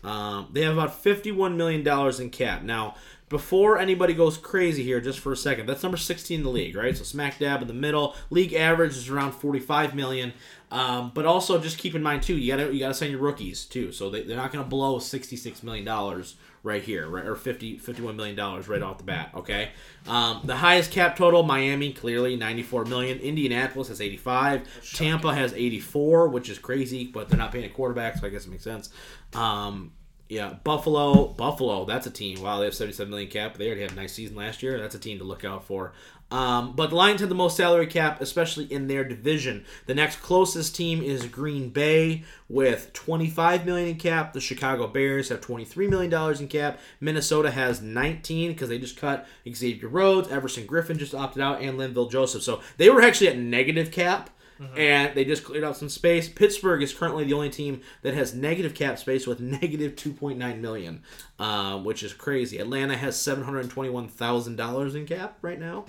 Um, they have about fifty-one million dollars in cap now. Before anybody goes crazy here, just for a second, that's number sixteen in the league, right? So smack dab in the middle. League average is around forty-five million. Um, but also just keep in mind too, you gotta you gotta sign your rookies too. So they, they're not gonna blow sixty-six million dollars right here, right, or 50, 51 million dollars right off the bat. Okay. Um, the highest cap total, Miami clearly ninety-four million. Indianapolis has eighty-five. Tampa has eighty-four, which is crazy, but they're not paying a quarterback, so I guess it makes sense. Um, yeah, Buffalo. Buffalo, that's a team. Wow, they have 77 million cap. They already had a nice season last year. That's a team to look out for. Um, but the Lions have the most salary cap, especially in their division. The next closest team is Green Bay with 25 million in cap. The Chicago Bears have 23 million dollars in cap. Minnesota has 19 because they just cut Xavier Rhodes, Everson Griffen just opted out, and Linval Joseph. So they were actually at negative cap and they just cleared out some space. Pittsburgh is currently the only team that has negative cap space with negative 2.9 million, uh, which is crazy. Atlanta has 721 thousand dollars in cap right now,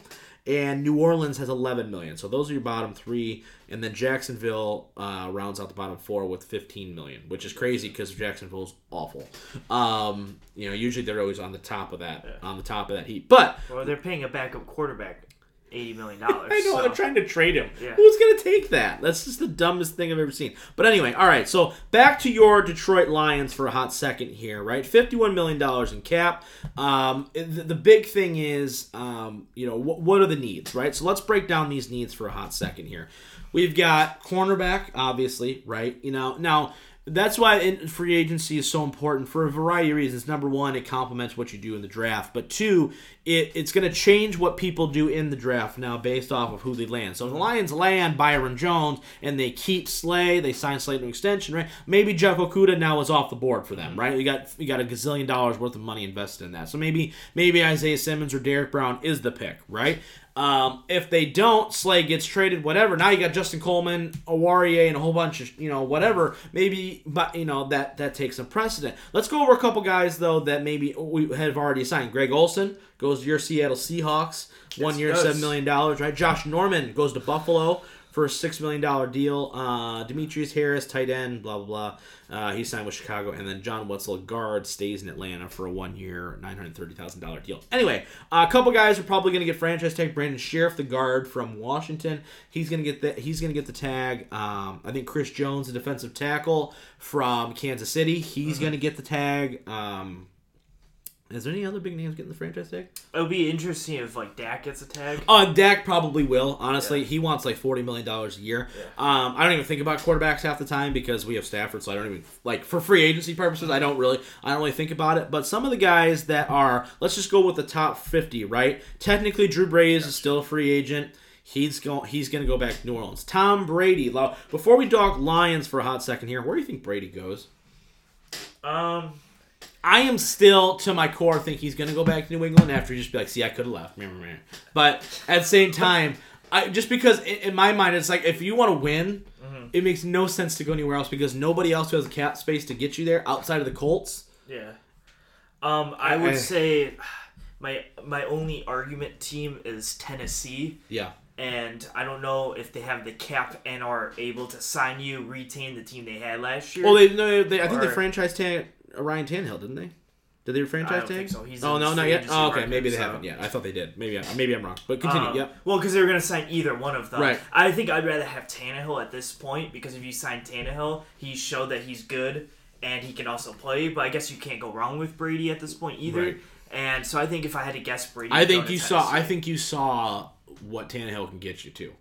and New Orleans has 11 million. So those are your bottom three, and then Jacksonville uh, rounds out the bottom four with 15 million, which is crazy because Jacksonville's awful. Um, you know, usually they're always on the top of that, on the top of that heap, but. Well, they're paying a backup quarterback eighty million dollars. I know so. they're trying to trade him. Yeah. Who's gonna take that? That's just the dumbest thing I've ever seen. But anyway, all right. So back to your Detroit Lions for a hot second here, right? Fifty-one million dollars in cap. Um, the, the big thing is, um, you know, what, what are the needs, right? So let's break down these needs for a hot second here. We've got cornerback, obviously, right? You know, now that's why free agency is so important for a variety of reasons. Number one, it complements what you do in the draft, but two, it, it's going to change what people do in the draft now based off of who they land. So if the Lions land Byron Jones and they keep Slay, they sign Slay to an extension, right? Maybe Jeff Okudah now is off the board for them, mm-hmm. right? You got you got a gazillion dollars worth of money invested in that. So maybe maybe Isaiah Simmons or Derrick Brown is the pick, right? Um, if they don't, Slay gets traded, whatever. Now you got Justin Coleman, Awarie, and a whole bunch of you know whatever. Maybe, but you know that that takes a precedent. Let's go over a couple guys though that maybe we have already signed. Greg Olsen goes to your Seattle Seahawks, one Yes, year, seven million dollars. Right. Josh Norman goes to Buffalo for a six million dollar deal. Uh, Demetrius Harris, tight end, blah blah blah. Uh, he signed with Chicago, and then John Wetzel, guard, stays in Atlanta for a one year, nine hundred thirty thousand dollar deal. Anyway, a couple guys are probably going to get franchise tag. Brandon Scherff, the guard from Washington, he's going to get the he's going to get the tag. Um, I think Chris Jones, the defensive tackle from Kansas City, he's going to get the tag. Um, is there any other big names getting the franchise tag? It would be interesting if like Dak gets a tag. Uh, Dak probably will. Honestly, he wants like forty million dollars a year. Yeah. Um, I don't even think about quarterbacks half the time because we have Stafford, so I don't even like for free agency purposes. I don't really, I don't really think about it. But some of the guys that are, let's just go with the top fifty, right? Technically, Drew Brees is still a free agent. He's going. He's going to go back to New Orleans. Tom Brady. Before we talk Lions for a hot second here, where do you think Brady goes? Um, I am still to my core think he's going to go back to New England after just be like, see, I could have left. But at the same time, I just because in, in my mind it's like if you want to win, it makes no sense to go anywhere else because nobody else who has a cap space to get you there outside of the Colts. yeah. Um, I would I- say my my only argument team is Tennessee. Yeah. and I don't know if they have the cap and are able to sign you, retain the team they had last year. Well, they, no, they I think Or- franchise tag Ryan Tannehill, didn't they? Did they franchise tag? so. He's oh no, not yet. Oh, okay, maybe they so- haven't yet. I thought they did. Maybe I, maybe I'm wrong. But continue. Um, yep. Well, because they were going to sign either one of them. Right. I think I'd rather have Tannehill at this point because if you sign Tannehill, he showed that he's good and he can also play. But I guess you can't go wrong with Brady at this point either. Right. And so I think if I had to guess Brady, I think you saw. I think you saw what Tannehill can get you to.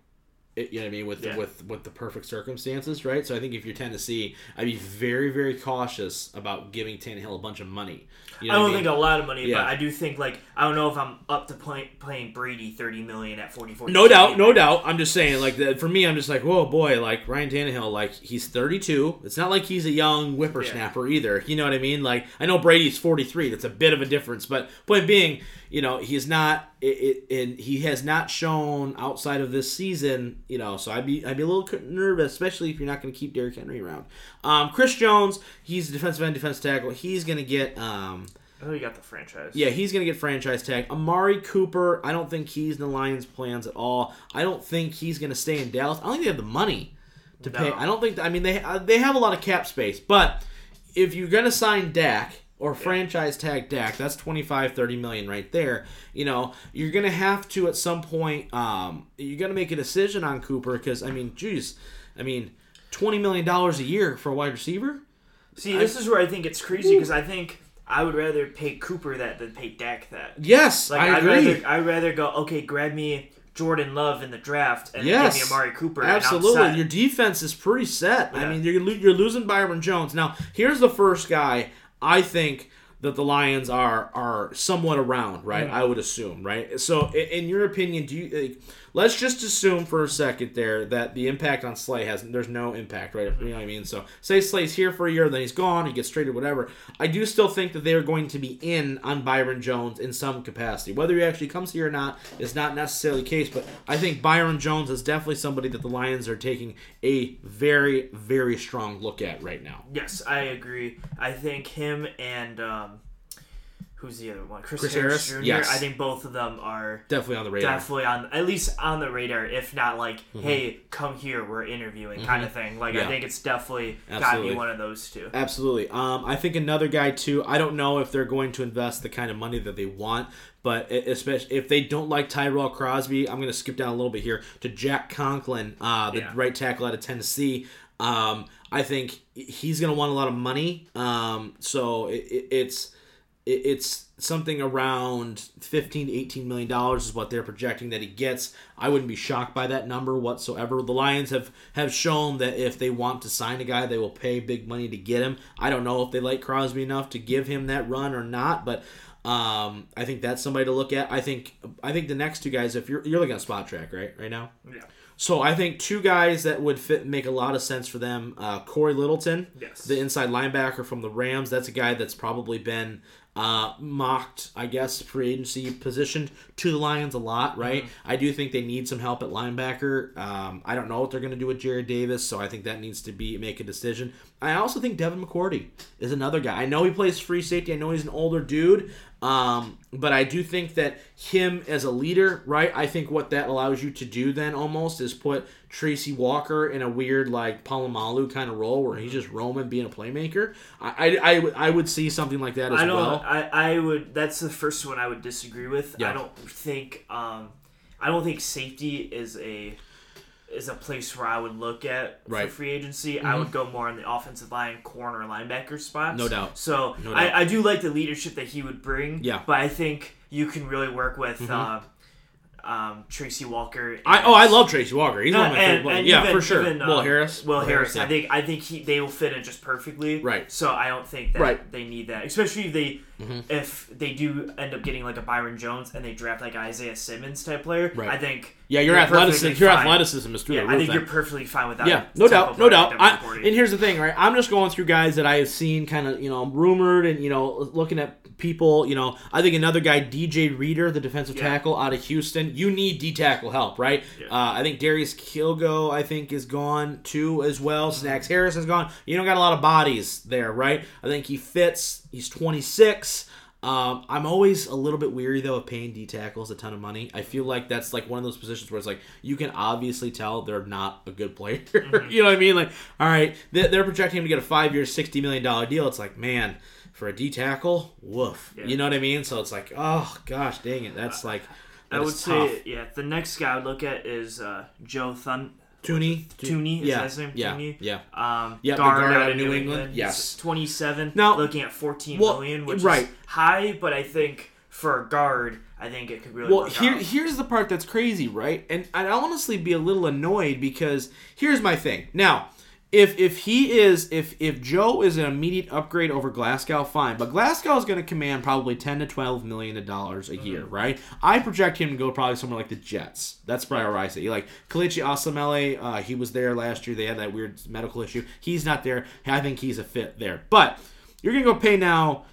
You know what I mean with Yeah. with with the perfect circumstances, right? So I think if you're Tennessee, I'd be very very cautious about giving Tannehill a bunch of money. You know I don't mean? think a lot of money, Yeah. but I do think like I don't know if I'm up to play, playing Brady thirty million at forty four. No doubt, no doubt. I'm just saying, like that for me, I'm just like, whoa, boy, like Ryan Tannehill, like he's 32. It's not like he's a young whippersnapper either. You know what I mean? Like I know Brady's 43. That's a bit of a difference, but point being, you know, he's not, it, it, and he has not shown outside of this season, you know, so I'd be, I'd be a little nervous, especially if you're not going to keep Derrick Henry around. Um, Chris Jones, he's a defensive end, defense tackle. He's going to get, um, Oh, you got the franchise. yeah, he's going to get franchise tag. Amari Cooper, I don't think he's in the Lions' plans at all. I don't think he's going to stay in Dallas. I don't think they have the money to pay. I don't think. I mean, they uh, they have a lot of cap space, but if you're going to sign Dak or franchise tag Dak, that's 25, 30 million right there. You know, you're going to have to at some point. Um, you're going to make a decision on Cooper because I mean, geez, I mean, twenty million dollars a year for a wide receiver. See, this is where I think it's crazy because I think I would rather pay Cooper that than pay Dak that. Yes, Like I I'd agree. rather I'd rather go okay, grab me Jordan Love in the draft and Yes, give me Amari Cooper. Absolutely, your defense is pretty set. I mean, you're you're losing Byron Jones. Now, here's the first guy I think that the Lions are are somewhat around, right? I would assume, right? So, in your opinion, do you? Like, let's just assume for a second there that the impact on Slay has there's no impact, right? You know what I mean? So, say Slay's here for a year, then he's gone, he gets traded, whatever. I do still think that they're going to be in on Byron Jones in some capacity. Whether he actually comes here or not is not necessarily the case, but I think Byron Jones is definitely somebody that the Lions are taking a very, very strong look at right now. Yes, I agree. I think him and um, who's the other one? Chris, Chris Harris, Harris? Jr. Yes. I think both of them are Definitely on the radar. definitely on at least on the radar, if not like, hey, come here, we're interviewing kind of thing. Like Mm-hmm. Yeah. I think it's definitely got to be one of those two. Absolutely. Um, I think another guy too. I don't know if they're going to invest the kind of money that they want, but especially if they don't like Tyrell Crosby, I'm going to skip down a little bit here to Jack Conklin, uh, the Yeah. right tackle out of Tennessee. Um, I think he's going to want a lot of money. Um, so it, it, it's it- it's something around 15 to 18 million dollars is what they're projecting that he gets i wouldn't be shocked by that number whatsoever the lions have have shown that if they want to sign a guy they will pay big money to get him i don't know if they like crosby enough to give him that run or not but um, I think that's somebody to look at. I think I think the next two guys, if you're you're looking at spot track right right now, Yeah. so I think two guys that would fit make a lot of sense for them. Uh, Corey Littleton, Yes. the inside linebacker from the Rams. That's a guy that's probably been uh, mocked, I guess, free agency positioned to the Lions a lot, right? I do think they need some help at linebacker. Um, I don't know what they're going to do with Jarrad Davis, so I think that needs to be make a decision. I also think Devin McCourty is another guy. I know he plays free safety. I know he's an older dude. Um, but I do think that him as a leader, right? I think what that allows you to do then almost is put Tracy Walker in a weird like Polamalu kind of role where he's just roaming, being a playmaker. I, I, I, would- I would see something like that as well. I don't. well. I, I would. That's the first one I would disagree with. Yeah. I don't think. Um, I don't think safety is a is a place where I would look at Right. Mm-hmm. for free agency. I would go more on the offensive line, corner, linebacker spots. No doubt. So No doubt. I, I do like the leadership that he would bring. Yeah. Mm-hmm. But I think you can really work with. Uh, um, Tracy Walker. I, oh, I love Tracy Walker. He's No, one of my and- favorite. and yeah, even- for sure. even, Will um, Harris. Will Harris. yeah. I think I think he they will fit in just perfectly. Right. So I don't think that Right. Mm-hmm. they need that, especially if they if they do end up getting like a Byron Jones and they draft like Isaiah Simmons type player. Right. I think yeah, your athleticism, your athleticism is through Yeah, I think you're perfectly fine without. Yeah, no doubt, no doubt. I, and here's the thing, right? I'm just going through guys that I have seen kind of, you know, rumored and, you know, looking at people, you know, I think another guy, DJ Reader, the defensive Yeah. tackle out of Houston, you need D tackle help, right? Yeah. Uh, I think Darius Kilgo, I think, is gone too as well. Mm-hmm. Snacks Harris is gone. You don't got a lot of bodies there, right? I think he fits. He's 26. Um, I'm always a little bit weary though of paying D tackles a ton of money. I feel like that's like one of those positions where it's like you can obviously tell they're not a good player. Mm-hmm. you know what I mean? Like, all right, they- they're projecting him to get a five year, sixty million dollar deal. It's like, man, for a D tackle, woof. Yeah. You know what I mean? So it's like, oh gosh, dang it, that's like. I would say tough. yeah. The next guy I would look at is uh, Joe Thun. Thuney, Thuney, is yeah, that his name? yeah, Thuney? yeah. Um, Yeah, guard, guard out of New England. yes. He's 27. Now- looking at fourteen Well, million, which right. is high, but I think for a guard, I think it could really Well, here, out. here's the part that's crazy, right? And I'd honestly be a little annoyed because here's my thing. Now, if if he is if if Joe is an immediate upgrade over Glasgow, fine. But Glasgow is going to command probably ten to twelve million dollars a year, right? I project him to go probably somewhere like the Jets. That's probably where I say. Like Kelechi Osemele, uh, he was there last year. They had that weird medical issue. He's not there. I think he's a fit there. But you're going to go pay now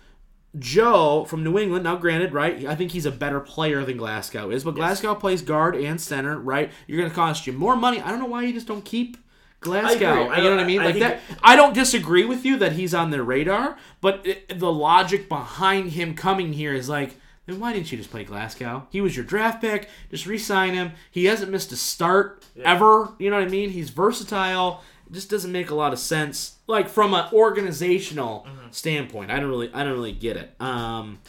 Joe from New England. Now, granted, right? I think he's a better player than Glasgow is, but Glasgow plays guard and center, right? You're going to cost you more money. I don't know why you just don't keep Glasgow. agree. you I- know what I mean? I Like that. I don't disagree with you that he's on their radar, but it, the logic behind him coming here is like. Then why didn't you just play Glasgow? He was your draft pick. Just re-sign him. He hasn't missed a start ever. You know what I mean? He's versatile. It just doesn't make a lot of sense. Like from an organizational standpoint, I don't really, I don't really get it. Um,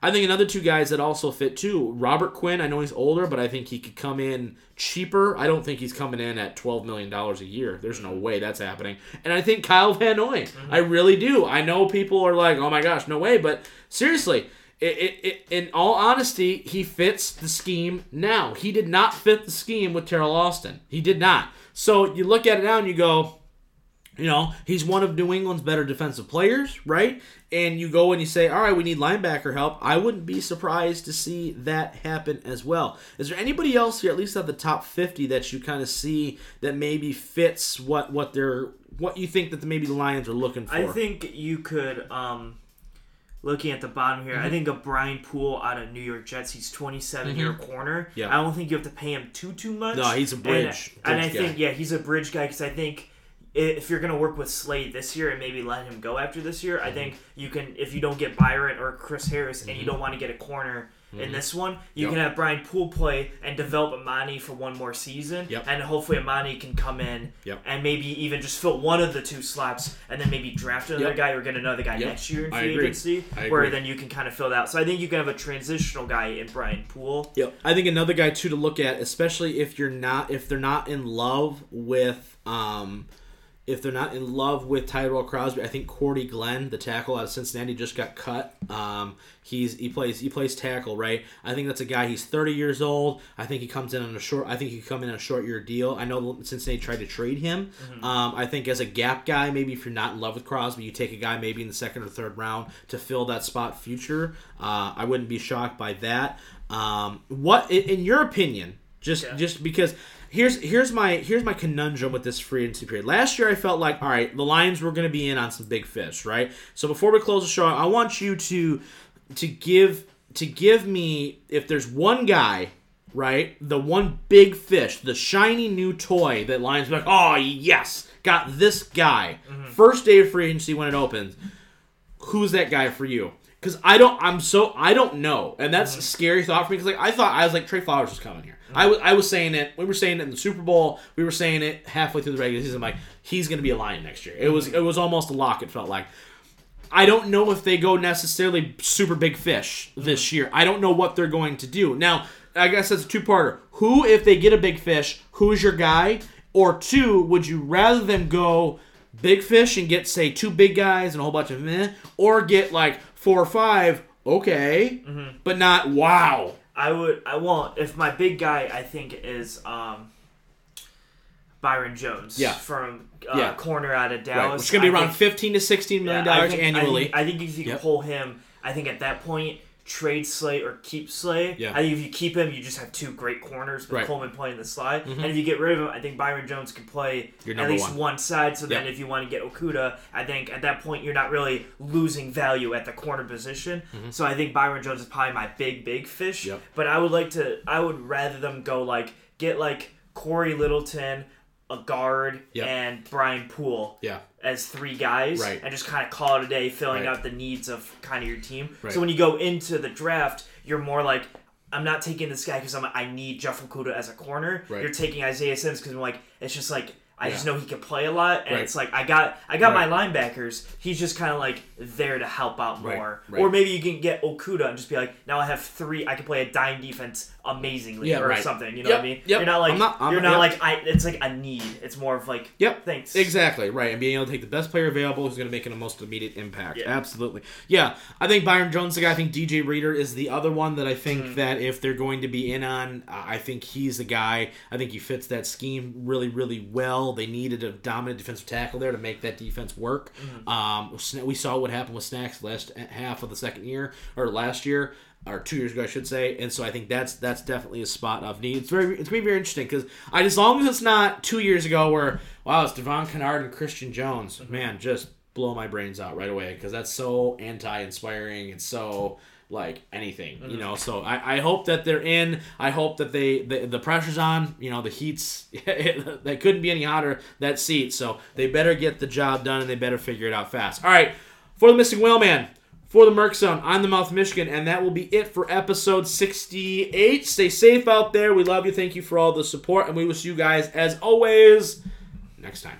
I think another two guys that also fit too. Robert Quinn. I know he's older, but I think he could come in cheaper. I don't think he's coming in at twelve million dollars a year. There's no way that's happening. And I think Kyle Van Noy. Mm-hmm. I really do. I know people are like, "Oh my gosh, no way!" But seriously, it, it, it, in all honesty, he fits the scheme now. He did not fit the scheme with Teryl Austin. He did not. So you look at it now and you go, you know, he's one of New England's better defensive players, right? And you go and you say, all right, we need linebacker help. I wouldn't be surprised to see that happen as well. Is there anybody else here, at least at the top 50, that you kind of see that maybe fits what what they're what you think that the, maybe the Lions are looking for? I think you could, um, looking at the bottom here, I think of Brian Poole out of New York Jets. He's 27 year corner. Yeah. I don't think you have to pay him too too much. No, he's a bridge- And, and I bridge think yeah, he's a bridge guy because I think if you're gonna work with Slade this year and maybe let him go after this year, I Mm-hmm. think you can if you don't get Byron or Chris Harris and you don't want to get a corner. In this one, you Mm-hmm. Yep. can have Brian Poole play and develop Amani for one more season, Yep. and hopefully Amani can come in Yep. and maybe even just fill one of the two slots, and then maybe draft another guy or get another guy next year in free agency, where then you can kind of fill that. out. So I think you can have a transitional guy in Brian Poole. Yep. I think another guy too to look at, especially if you're not if they're not in love with um if they're not in love with Tyrell Crosby, I think Cordy Glenn, the tackle out of Cincinnati, just got cut. Um, he's he plays he plays tackle, right? I think that's a guy. He's 30 years old. I think he comes in on a short. I think he could come in on a short year deal. I know Cincinnati tried to trade him. Um, I think as a gap guy, maybe if you're not in love with Crosby, you take a guy maybe in the second or third round to fill that spot future. Uh, I wouldn't be shocked by that. Um, what in, in your opinion? Just Yeah. just because here's here's my here's my conundrum with this free agency period. Last year I felt like all right, the Lions were going to be in on some big fish, right? So before we close the show, I want you to to give to give me if there's one guy, right, the one big fish, the shiny new toy that Lions be like, oh yes, got this guy. Mm-hmm. First day of free agency when it opens who's that guy for you? Because I don't, I'm so I don't know, and that's mm-hmm. a scary thought for me. Because like I thought I was like Trey Flowers was coming here. I was I was saying it. We were saying it in the Super Bowl. We were saying it halfway through the regular season. Like he's going to be a Lion next year. It was it was almost a lock. It felt like. I don't know if they go necessarily super big fish this mm-hmm. year. I don't know what they're going to do. Now, I guess that's a two parter. Who, if they get a big fish, who's your guy? Or two, would you rather them go big fish and get, say, two big guys and a whole bunch of meh, or get like four or five, okay, mm-hmm. but not wow? I would. I won't. If my big guy, I think is um, Byron Jones. Yeah. From uh, Yeah. corner out of Right, Dallas. which is going to be I around think- 15 to 16 million dollars annually. I think, I think if you Yep. pull him, I think at that point trade Slay or keep Slay. Yeah. I think if you keep him, you just have two great corners with Right. Mm-hmm. Coleman playing the slide. And if you get rid of him, I think Byron Jones can play at least one. one, side. So then if you want to get Okudah, I think at that point you're not really losing value at the corner position. So I think Byron Jones is probably my big, big fish. Mm-hmm. Yep. But I would like to, I would rather them go like, get like Corey Littleton, a guard, Yep. and Brian Poole yeah. as three guys Right. and just kind of call it a day, filling Right. out the needs of kind of your team. Right. So when you go into the draft, you're more like, I'm not taking this guy because I'm I need Jeff Okudah as a corner. You're taking Isaiah Sims because I'm like, it's just like I just know he can play a lot, and Right. it's like I got I got Right. my linebackers. He's just kind of like there to help out more. Right. Or maybe you can get Okudah and just be like, now I have three. I can play a dime defense amazingly Yeah, or something. You know Yep, what I mean? yep. You're not like I'm not- I'm- you're not yep. like I. It's like a need. It's more of like Yep. thanks. Exactly right, and being able to take the best player available who's going to make a most immediate impact. Yeah. Absolutely, yeah. I think Byron Jones, is the guy. I think DJ Reader is the other one that I think Mm-hmm. that if they're going to be in on, I think he's the guy. I think he fits that scheme really, really well. They needed a dominant defensive tackle there to make that defense work. Mm-hmm. Um, we saw what happened with Snacks last half of the second year or last year. Or two years ago, I should say, and so I think that's that's definitely a spot of need. It's very it's gonna be very interesting because I as long as it's not two years ago where wow it's Devon Kennard and Christian Jones, man, just blow my brains out right away because that's so anti-inspiring. It's so like anything, you mm-hmm. know. So I, I hope that they're in. I hope that they the, the pressure's on. You know, the heat's they couldn't be any hotter that seat. So they better get the job done and they better figure it out fast. All right, for the missing whale man. For the Merc Zone, I'm the Mouth of Michigan, and that will be it for episode 68. Stay safe out there. We love you. Thank you for all the support, and we will see you guys, as always, next time.